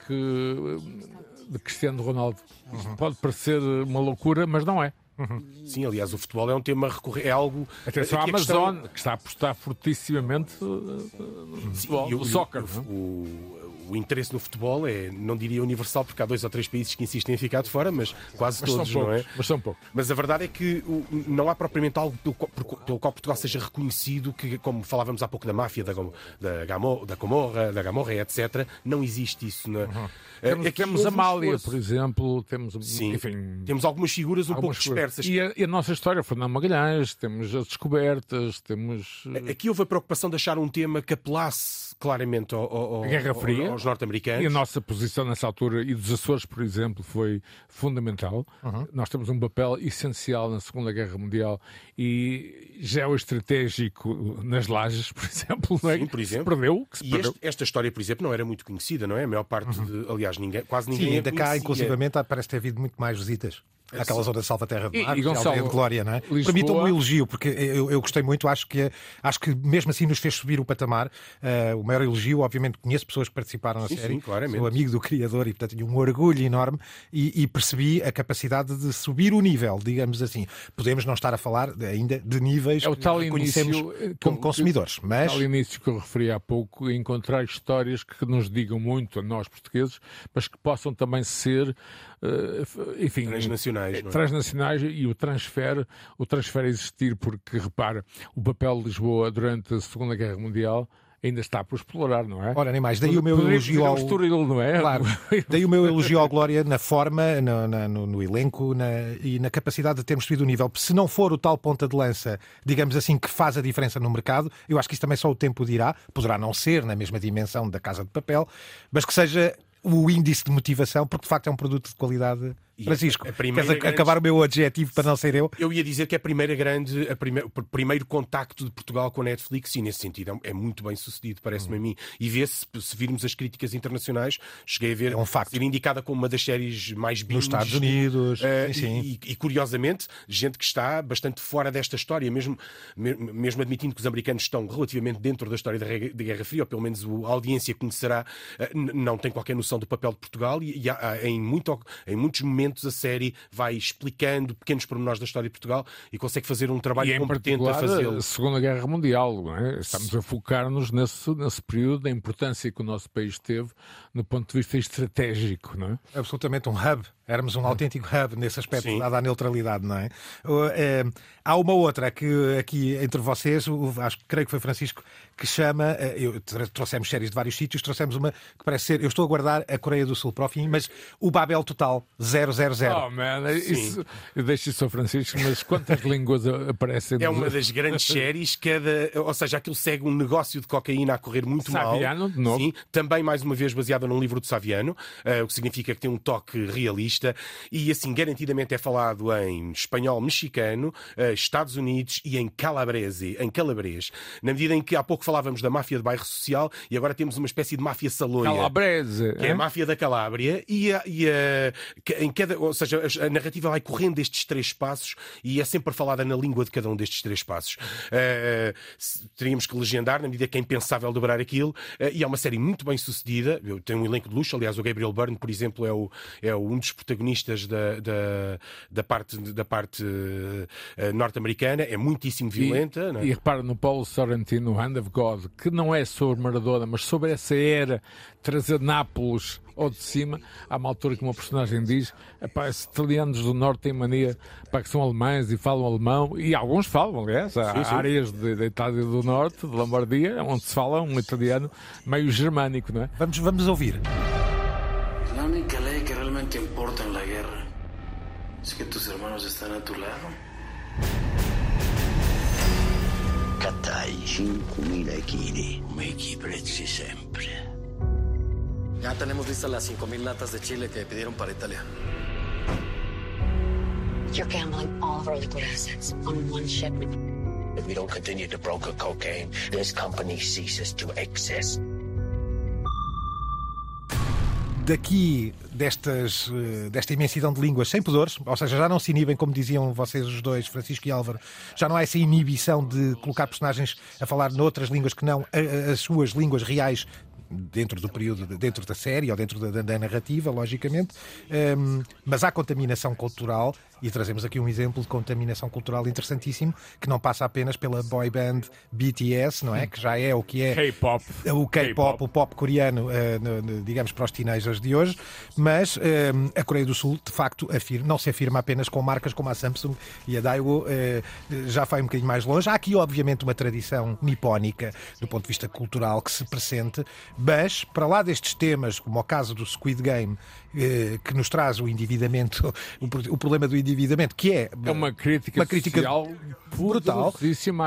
de Cristiano Ronaldo. Uhum. Pode parecer uma loucura, mas não é. Uhum. Sim, aliás, o futebol é um tema recorrente, é algo. Atenção à Amazon, questão... que está a apostar fortissimamente no futebol, no soccer. O, o, o interesse no futebol é, não diria universal, porque há dois ou três países que insistem em ficar de fora, mas quase mas todos, poucos, não é? Mas são poucos. Mas a verdade é que não há propriamente algo pelo, pelo qual Portugal seja reconhecido, que, como falávamos há pouco da máfia, da, da, Gamo, da Comorra, da Gamorra, etc., não existe isso. Na, uhum. Temos, temos a Mália, por exemplo, temos, Sim, enfim, temos algumas figuras um algumas pouco dispersas. E a, e a, nossa história, Fernando Magalhães, temos as descobertas, temos... Aqui houve a preocupação de achar um tema que apelasse claramente ao, ao, a Guerra Fria. aos norte-americanos. E a nossa posição nessa altura, e dos Açores, por exemplo, foi fundamental. Uhum. Nós temos um papel essencial na Segunda Guerra Mundial e geoestratégico nas lajes, por exemplo, não é? Sim, por exemplo. Que se perdeu. Que se e perdeu. Este, esta história, por exemplo, não era muito conhecida, não é? A maior parte, uhum. de, aliás, ninguém, quase ninguém Sim, ainda cá, inclusivamente, parece ter havido muito mais visitas. Aquela zona de Salvaterra de Mar, e, e Gonçalo, de Glória, não é? Permitam-me um elogio, porque eu, eu, gostei muito, acho que, acho que mesmo assim nos fez subir o patamar. Uh, o maior elogio, obviamente, conheço pessoas que participaram na sim, série, sim, claramente. sou amigo do criador e, portanto, tenho um orgulho enorme e, e, percebi a capacidade de subir o nível, digamos assim. Podemos não estar a falar ainda de níveis é o tal que conhecemos início, como consumidores, mas... O tal início que eu referi há pouco, encontrar histórias que nos digam muito a nós portugueses, mas que possam também ser enfim, transnacionais, é? transnacionais e o transfer, o transfer existir, porque repara, o papel de Lisboa durante a Segunda Guerra Mundial ainda está por explorar, não é? Ora, nem mais. Daí o meu elogio ao... Estoril, não é? Claro. Daí o meu elogio ao Glória na forma, no, no, no elenco na, e na capacidade de termos subido o nível. Se não for o tal ponta de lança, digamos assim, que faz a diferença no mercado, eu acho que isso também só o tempo dirá. Poderá não ser na mesma dimensão da Casa de Papel, mas que seja o índice de motivação, porque de facto é um produto de qualidade Francisco, queres grande... acabar o meu adjetivo para não ser eu? Eu ia dizer que é a primeira grande, a prime... o primeiro contacto de Portugal com a Netflix, e nesse sentido é, é muito bem sucedido, parece-me hum. a mim. E vê-se, se virmos as críticas internacionais, cheguei a ver é um facto. ser indicada como uma das séries mais binge, nos Estados Unidos. Uh, sim, sim. E, e, curiosamente, gente que está bastante fora desta história, mesmo, mesmo admitindo que os americanos estão relativamente dentro da história da, da Guerra Fria, ou pelo menos a audiência conhecerá, uh, não tem qualquer noção do papel de Portugal, e, e há, em, muito, em muitos momentos a série vai explicando pequenos pormenores da história de Portugal e consegue fazer um trabalho e competente a fazê-lo. Segunda Guerra Mundial, é? estamos a focar-nos nesse, nesse período da importância que o nosso país teve no ponto de vista estratégico, não é? Absolutamente um hub Éramos um autêntico hub nesse aspecto, Sim. dada a neutralidade, não é? é? Há uma outra que aqui entre vocês, acho que creio que foi Francisco, que chama. Eh, eu, trouxemos séries de vários sítios, trouxemos uma que parece ser. Eu estou a guardar a Coreia do Sul para o fim, mas o Babel Total 000. Oh, man, isso, eu deixo isso ao Francisco, mas quantas línguas aparecem? É uma das grandes séries, cada, ou seja, aquilo segue um negócio de cocaína a correr muito Saviano, mal. de novo. Sim, também, mais uma vez, baseada num livro de Saviano, uh, o que significa que tem um toque realista e assim garantidamente é falado em espanhol mexicano, eh, Estados Unidos e em calabrese, em calabrês. Na medida em que há pouco falávamos da máfia de bairro social e agora temos uma espécie de máfia salonha. Calabrese. Que é a máfia da Calábria e, a, e a, em cada, ou seja, a narrativa vai correndo destes três passos e é sempre falada na língua de cada um destes três passos. Uh, teríamos que legendar na medida que é impensável dobrar aquilo uh, e é uma série muito bem sucedida. Eu tenho um elenco de luxo, aliás, o Gabriel Byrne, por exemplo, é, o, é um dos protagonistas da, da, da parte, da parte uh, norte-americana, é muitíssimo violenta. E, é? e repara no Paulo Sorrentino, Hand of God, que não é sobre Maradona, mas sobre essa era, trazer Nápoles ou de cima, há uma altura que uma personagem diz: esses italianos do norte têm mania para que são alemães e falam alemão, e alguns falam, aliás, há sim, sim. áreas da Itália do Norte, de Lombardia, onde se fala um italiano meio germânico, não é? Vamos, vamos ouvir. Es que tus hermanos están a tu lado. Cattai 5.000 kg, come i prezzi sempre. Ya tenemos listas las 5.000 latas de chile que pidieron para Italia. You're gambling all of our liquid assets on one shipment. If we don't continue to broker cocaine, this company ceases to exist. daqui destas, eh, desta imensidão de línguas sem pudores, ou seja, já não se inibem, como diziam vocês os dois, Francisco e Álvaro, já não há essa inibição de colocar personagens a falar noutras línguas que não as suas línguas reais dentro do período, dentro da série ou dentro da, da narrativa, logicamente, um, mas há contaminação cultural e trazemos aqui um exemplo de contaminação cultural interessantíssimo que não passa apenas pela boy band BTS, não é? Que já é o que é K-pop, o K-pop, o pop coreano, uh, digamos para os teenagers de hoje, mas um, a Coreia do Sul de facto afirma, não se afirma apenas com marcas como a Samsung e a Daewoo, uh, já vai um bocadinho mais longe. Há aqui obviamente uma tradição nipónica do ponto de vista cultural que se presente, mas, para lá destes temas, como o caso do Squid Game, eh, que nos traz o endividamento, o problema do endividamento, que é, é uma crítica, uma crítica brutal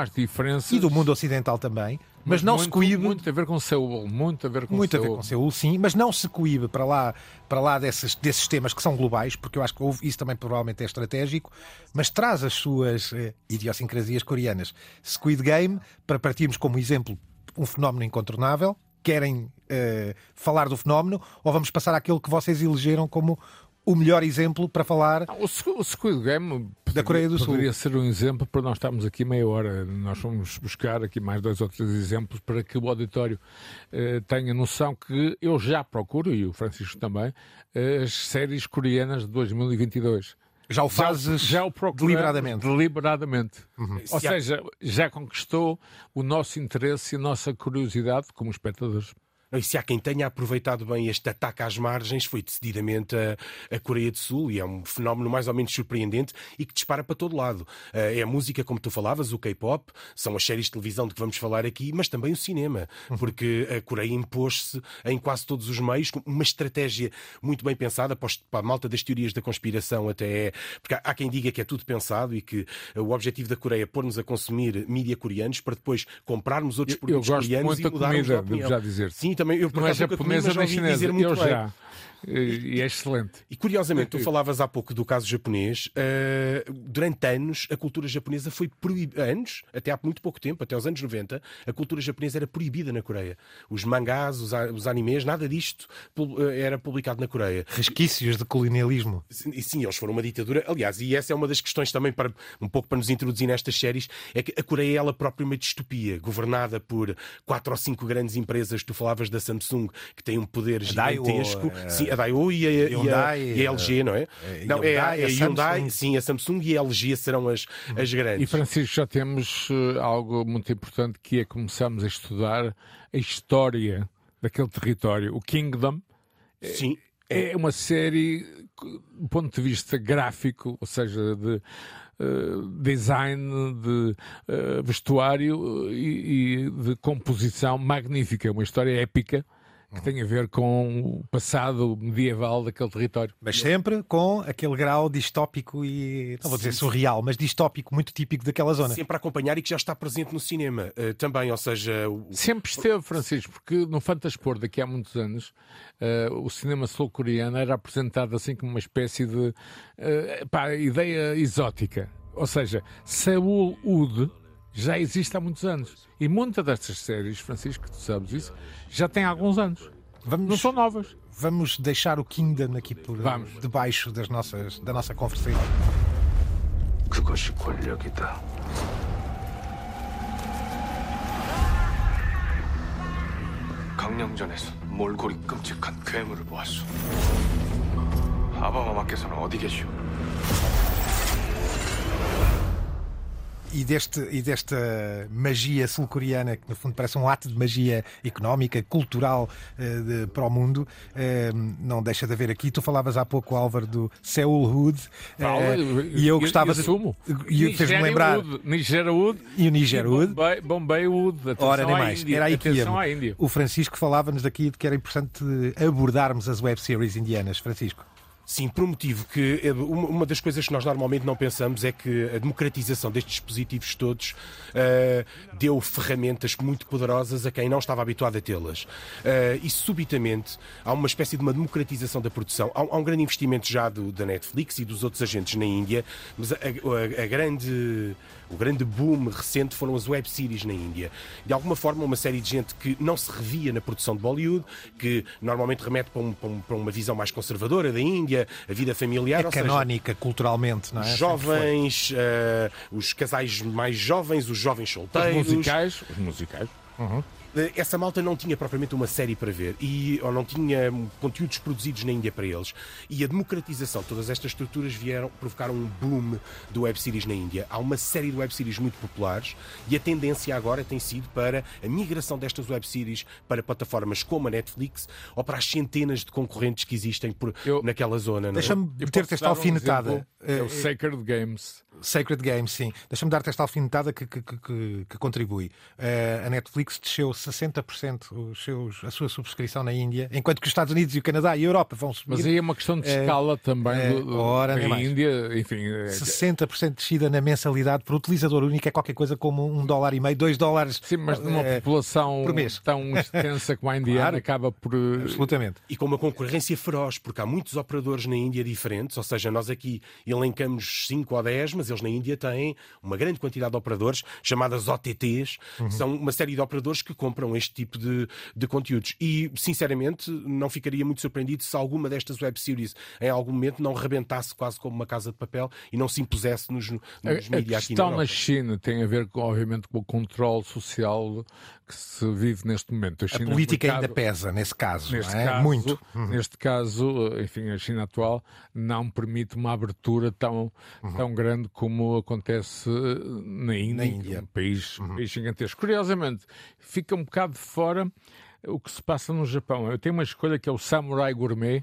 às diferenças e do mundo ocidental também. Mas, mas não muito, se coíbe. Muito a ver com Seul, muito a ver com muito Seul. a ver com Seul, sim, mas não se coíbe para lá, para lá desses, desses temas que são globais, porque eu acho que houve, isso também provavelmente é estratégico, mas traz as suas eh, idiosincrasias coreanas. Squid Game, para partirmos como exemplo um fenómeno incontornável, querem uh, falar do fenómeno ou vamos passar àquele que vocês elegeram como o melhor exemplo para falar o, o Squid Game da Coreia do Sul. Poderia ser um exemplo para nós estarmos aqui meia hora. Nós vamos buscar aqui mais dois ou três exemplos para que o auditório uh, tenha noção que eu já procuro, e o Francisco também, uh, as séries coreanas de 2022. Já o fazes já, já o deliberadamente. Deliberadamente. Uhum. Ou Se seja, há... já conquistou o nosso interesse e a nossa curiosidade como espectadores. E se há quem tenha aproveitado bem este ataque às margens, foi decididamente a, a, Coreia do Sul, e é um fenómeno mais ou menos surpreendente e que dispara para todo lado. Eh, é a música, como tu falavas, o K-pop, são as séries de televisão de que vamos falar aqui, mas também o cinema, uhum. porque a Coreia impôs-se em quase todos os meios, com uma estratégia muito bem pensada, para a malta das teorias da conspiração até é, porque há quem diga que é tudo pensado e que o objetivo da Coreia é pôr-nos a consumir mídia coreanos para depois comprarmos outros produtos eu gosto coreanos muito e mudarmos comida, de opinião. já dizer. Sim, também eu por não é japonesa nem chinesa, eu já. E é excelente. E curiosamente, tu falavas há pouco do caso japonês. Uh, durante anos, a cultura japonesa foi proibida. Anos, até há muito pouco tempo, até os anos 90, a cultura japonesa era proibida na Coreia. Os mangás, os, os animes, nada disto era publicado na Coreia. Resquícios de colonialismo. E sim, eles foram uma ditadura. Aliás, e essa é uma das questões também, para um pouco para nos introduzir nestas séries, é que a Coreia é ela própria uma distopia, governada por quatro ou cinco grandes empresas. Tu falavas da Samsung, que tem um poder gigantesco. Daiwa, sim, a Daewoo e a, Hyundai, e a, e a LG, não é? é não, é a, a Hyundai, sim, a Samsung e a LG serão as, as grandes. E Francisco, já temos uh, algo muito importante que é começarmos a estudar a história daquele território, o Kingdom. Sim. É, é uma série do ponto de vista gráfico, ou seja, de Uh, design, de uh, vestuário e, e, de composição magnífica, uma história épica que tem a ver com o passado medieval daquele território. Mas sempre com aquele grau distópico e, não vou dizer surreal, mas distópico muito típico daquela zona. Sempre a acompanhar e que já está presente no cinema uh, também, ou seja... O... Sempre esteve, Francisco, porque no Fantaspor, daqui a muitos anos, uh, o cinema sul-coreano era apresentado assim como uma espécie de uh, pá, ideia exótica. Ou seja, Seul Ud já existe há muitos anos. E muitas destas séries, Francisco, tu sabes isso, já tem alguns anos. Vamos, não são novas. Vamos deixar o Kingdom aqui por vamos. debaixo das nossas, da nossa conversa. 그것이 권력이다. 강령전에서 몰골이 끔찍한 괴물을 보았소. 아바마마께서는 어디 계시오? E, deste, e desta magia sul-coreana, que no fundo parece um ato de magia económica, cultural uh, de, para o mundo, uh, não deixa de haver aqui. Tu falavas há pouco, Álvaro, do Seul Hood, uh, e eu gostava de. E fez-me lembrar. Niger Wood. E o Niger Wood. Bombay, Bombay Wood. Ora, nem mais. Índia. Era aí que O Francisco falava-nos daqui de que era importante abordarmos as web series indianas. Francisco. Sim, por um motivo que eh, uma das coisas que nós normalmente não pensamos é que a democratização destes dispositivos todos uh, deu ferramentas muito poderosas a quem não estava habituado a tê-las. Uh, e subitamente há uma espécie de uma democratização da produção. Há, há um grande investimento já do, da Netflix e dos outros agentes na Índia, mas a, a, a grande o grande boom recente foram as web series na Índia. De alguma forma, uma série de gente que não se revia na produção de Bollywood, que normalmente remete para, um, para uma visão mais conservadora da Índia, a vida familiar. É canónica seja, culturalmente, não é? Jovens, uh, os casais mais jovens, os jovens solteiros. Os musicais. Os musicais. Uhum essa malta não tinha propriamente uma série para ver e, ou não tinha conteúdos produzidos na Índia para eles. E a democratização, todas estas estruturas vieram provocar um boom do web series na Índia. Há uma série de web series muito populares e a tendência agora tem sido para a migração destas web series para plataformas como a Netflix ou para as centenas de concorrentes que existem por, eu, naquela zona. É? Deixa-me ter-te esta alfinetada. Um é o Sacred Games. Sacred Games, sim. Deixa-me dar-te esta alfinetada que, que, que, que contribui. Uh, a Netflix desceu 60% os seus, a sua subscrição na Índia, enquanto que os Estados Unidos e o Canadá e a Europa vão subir. Mas aí é uma questão de escala uh, também. Uh, do, ora, a Índia, enfim. 60% de descida na mensalidade por utilizador único é qualquer coisa como um dólar e meio, dois dólares. Sim, mas numa população por mês. tão extensa como a indiana claro. acaba por. Absolutamente. E com uma concorrência feroz, porque há muitos operadores na Índia diferentes, ou seja, nós aqui elencamos 5 ou 10, mas eles na Índia têm uma grande quantidade de operadores, chamadas OTTs, uhum. são uma série de operadores que compram este tipo de, de conteúdos. E, sinceramente, não ficaria muito surpreendido se alguma destas web series em algum momento não rebentasse quase como uma casa de papel e não se impusesse nos, nos a, mídias aqui na Europa. na China tem a ver, com, obviamente, com o controle social que se vive neste momento. A, a política mercado, ainda pesa nesse caso, neste é? caso, Muito. Uhum. Neste caso, enfim, a China atual não permite uma abertura tão, uhum. tão grande como acontece na Índia, na Índia. um país, uhum. país gigantesco. Curiosamente, fica um bocado de fora o que se passa no Japão. Eu tenho uma escolha que é o Samurai Gourmet.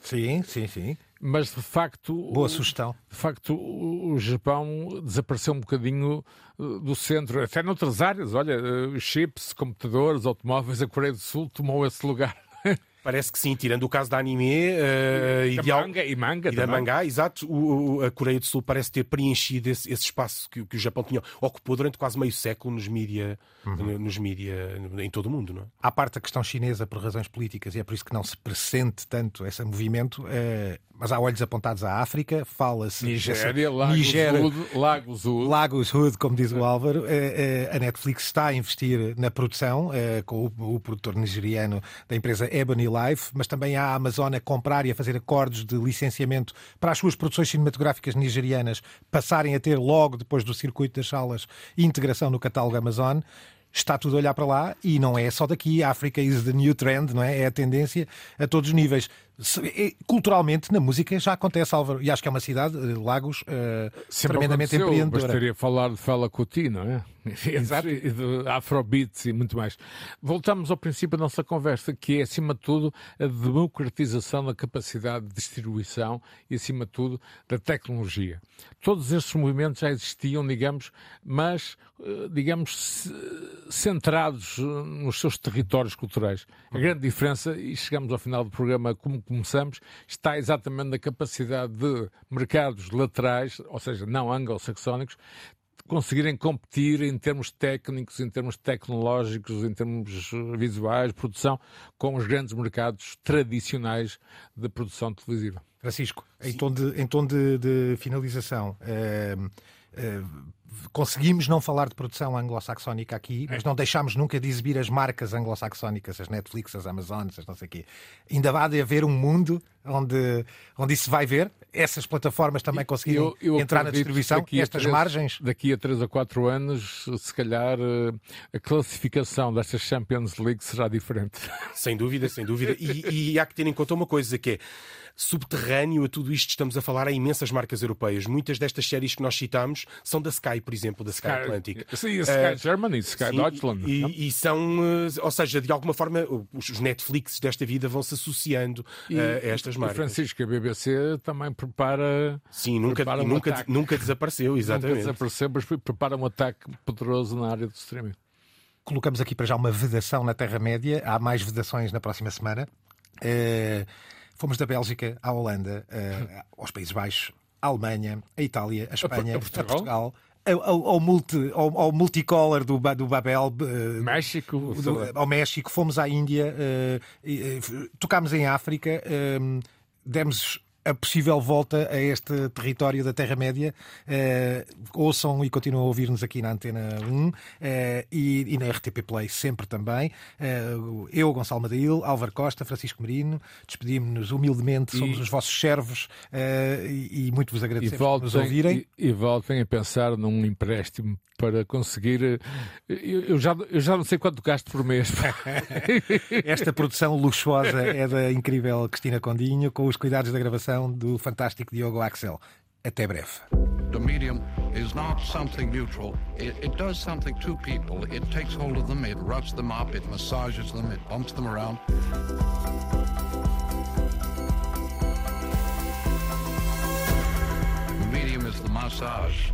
Sim, sim, sim. Mas de facto. Boa sugestão. De facto, o Japão desapareceu um bocadinho eh, do centro, até noutras áreas. Olha, eh, chips, computadores, automóveis, a Coreia do Sul tomou esse lugar. Parece que sim, tirando o caso da anime uh, e, da manga, e manga e da mangá, exato, o, o, a Coreia do Sul parece ter preenchido esse, esse espaço que, que, o Japão tinha ocupou durante quase meio século nos mídia, uhum. nos mídia em todo o mundo, não é? À parte a questão chinesa por razões políticas e é por isso que não se pressente tanto esse movimento, uh, mas há olhos apontados à África, fala-se. Nigéria, Lagos, Nigéria, Lagos Hood. Lagos Hood, como diz o Álvaro. Eh, eh, a Netflix está a investir na produção, eh, com o, produtor nigeriano da empresa Ebony Life, mas também há a Amazon a comprar e a fazer acordos de licenciamento para as suas produções cinematográficas nigerianas passarem a ter logo depois do circuito das salas integração no catálogo Amazon está tudo a olhar para lá e não é só daqui. A África is the new trend, não é? É a tendência a todos os níveis. Culturalmente, na música, já acontece, Álvaro. E acho que é uma cidade, eh, Lagos, uh, tremendamente empreendedora. Bastaria falar de Fela Kuti, não é? Exato. E de Afrobeats e muito mais. Voltamos ao princípio da nossa conversa, que é, acima de tudo, a democratização da capacidade de distribuição e, acima de tudo, da tecnologia. Todos estes movimentos já existiam, digamos, mas, eh, digamos, centrados nos seus territórios culturais. A grande diferença, e chegamos ao final do programa como começamos, está exatamente na capacidade de mercados laterais, ou seja, não anglo-saxónicos, conseguirem competir em termos técnicos, em termos tecnológicos, em termos visuais, produção, com os grandes mercados tradicionais de produção televisiva. Francisco, em tom de, em tom de, de finalização, eh, eh, conseguimos não falar de produção anglo-saxónica aqui, mas não deixámos nunca de exibir as marcas anglo-saxónicas, as Netflix, as Amazonas, as não sei o quê. Ainda há de haver um mundo onde, onde isso vai ver, essas plataformas também eu, eu entrar na distribuição, estas três, margens. Daqui a 3 a 4 anos, se calhar, eh, a classificação destas Champions League será diferente. Sem dúvida, sem dúvida. E, e há que ter em conta uma coisa que é subterrâneo a tudo isto estamos a falar há imensas marcas europeias. Muitas destas séries que nós citamos são da Sky, por exemplo, da Sky, Sky Atlantic. Sim, a Sky uh, Germany, Sky sim, Deutschland. E, e, são, uh, ou seja, de alguma forma, os Netflix desta vida vão se associando e, uh, a estas marcas. Francisco, a BBC também prepara. Sim, nunca, prepara um nunca, nunca desapareceu, exatamente. Nunca desapareceu, mas prepara um ataque poderoso na área do streaming. Colocamos aqui para já uma vedação na Terra-média. Há mais vedações na próxima semana. Uh, Fomos da Bélgica à Holanda, uh, aos Países Baixos, à Alemanha, a Itália, a Espanha, a, Portugal. A Portugal ao, ao, multi, ao, ao multicolor do, do Babel, uh, México, do, ao México, fomos à Índia, uh, tocámos em África, demos a possível volta a este território da Terra-média. Uh, ouçam e continuam a ouvir-nos aqui na Antena 1 uh, e, e, na RTP Play sempre também. Uh, eu, Gonçalo Madail, Álvaro Costa, Francisco Marino, despedimos-nos humildemente, somos os vossos servos e, e, muito vos agradecemos voltem, por nos ouvirem. E, e voltem a pensar num empréstimo para conseguir. Eu, eu, já, eu já não sei quanto gasto por mês. Esta produção luxuosa é da incrível Cristina Condinho, com os cuidados da gravação do fantástico Diogo Axel. Até breve. The medium is not something neutral. It, it does something to people. It takes hold of them, it rubs them up, it massages them, it bumps them around. The medium is the massage.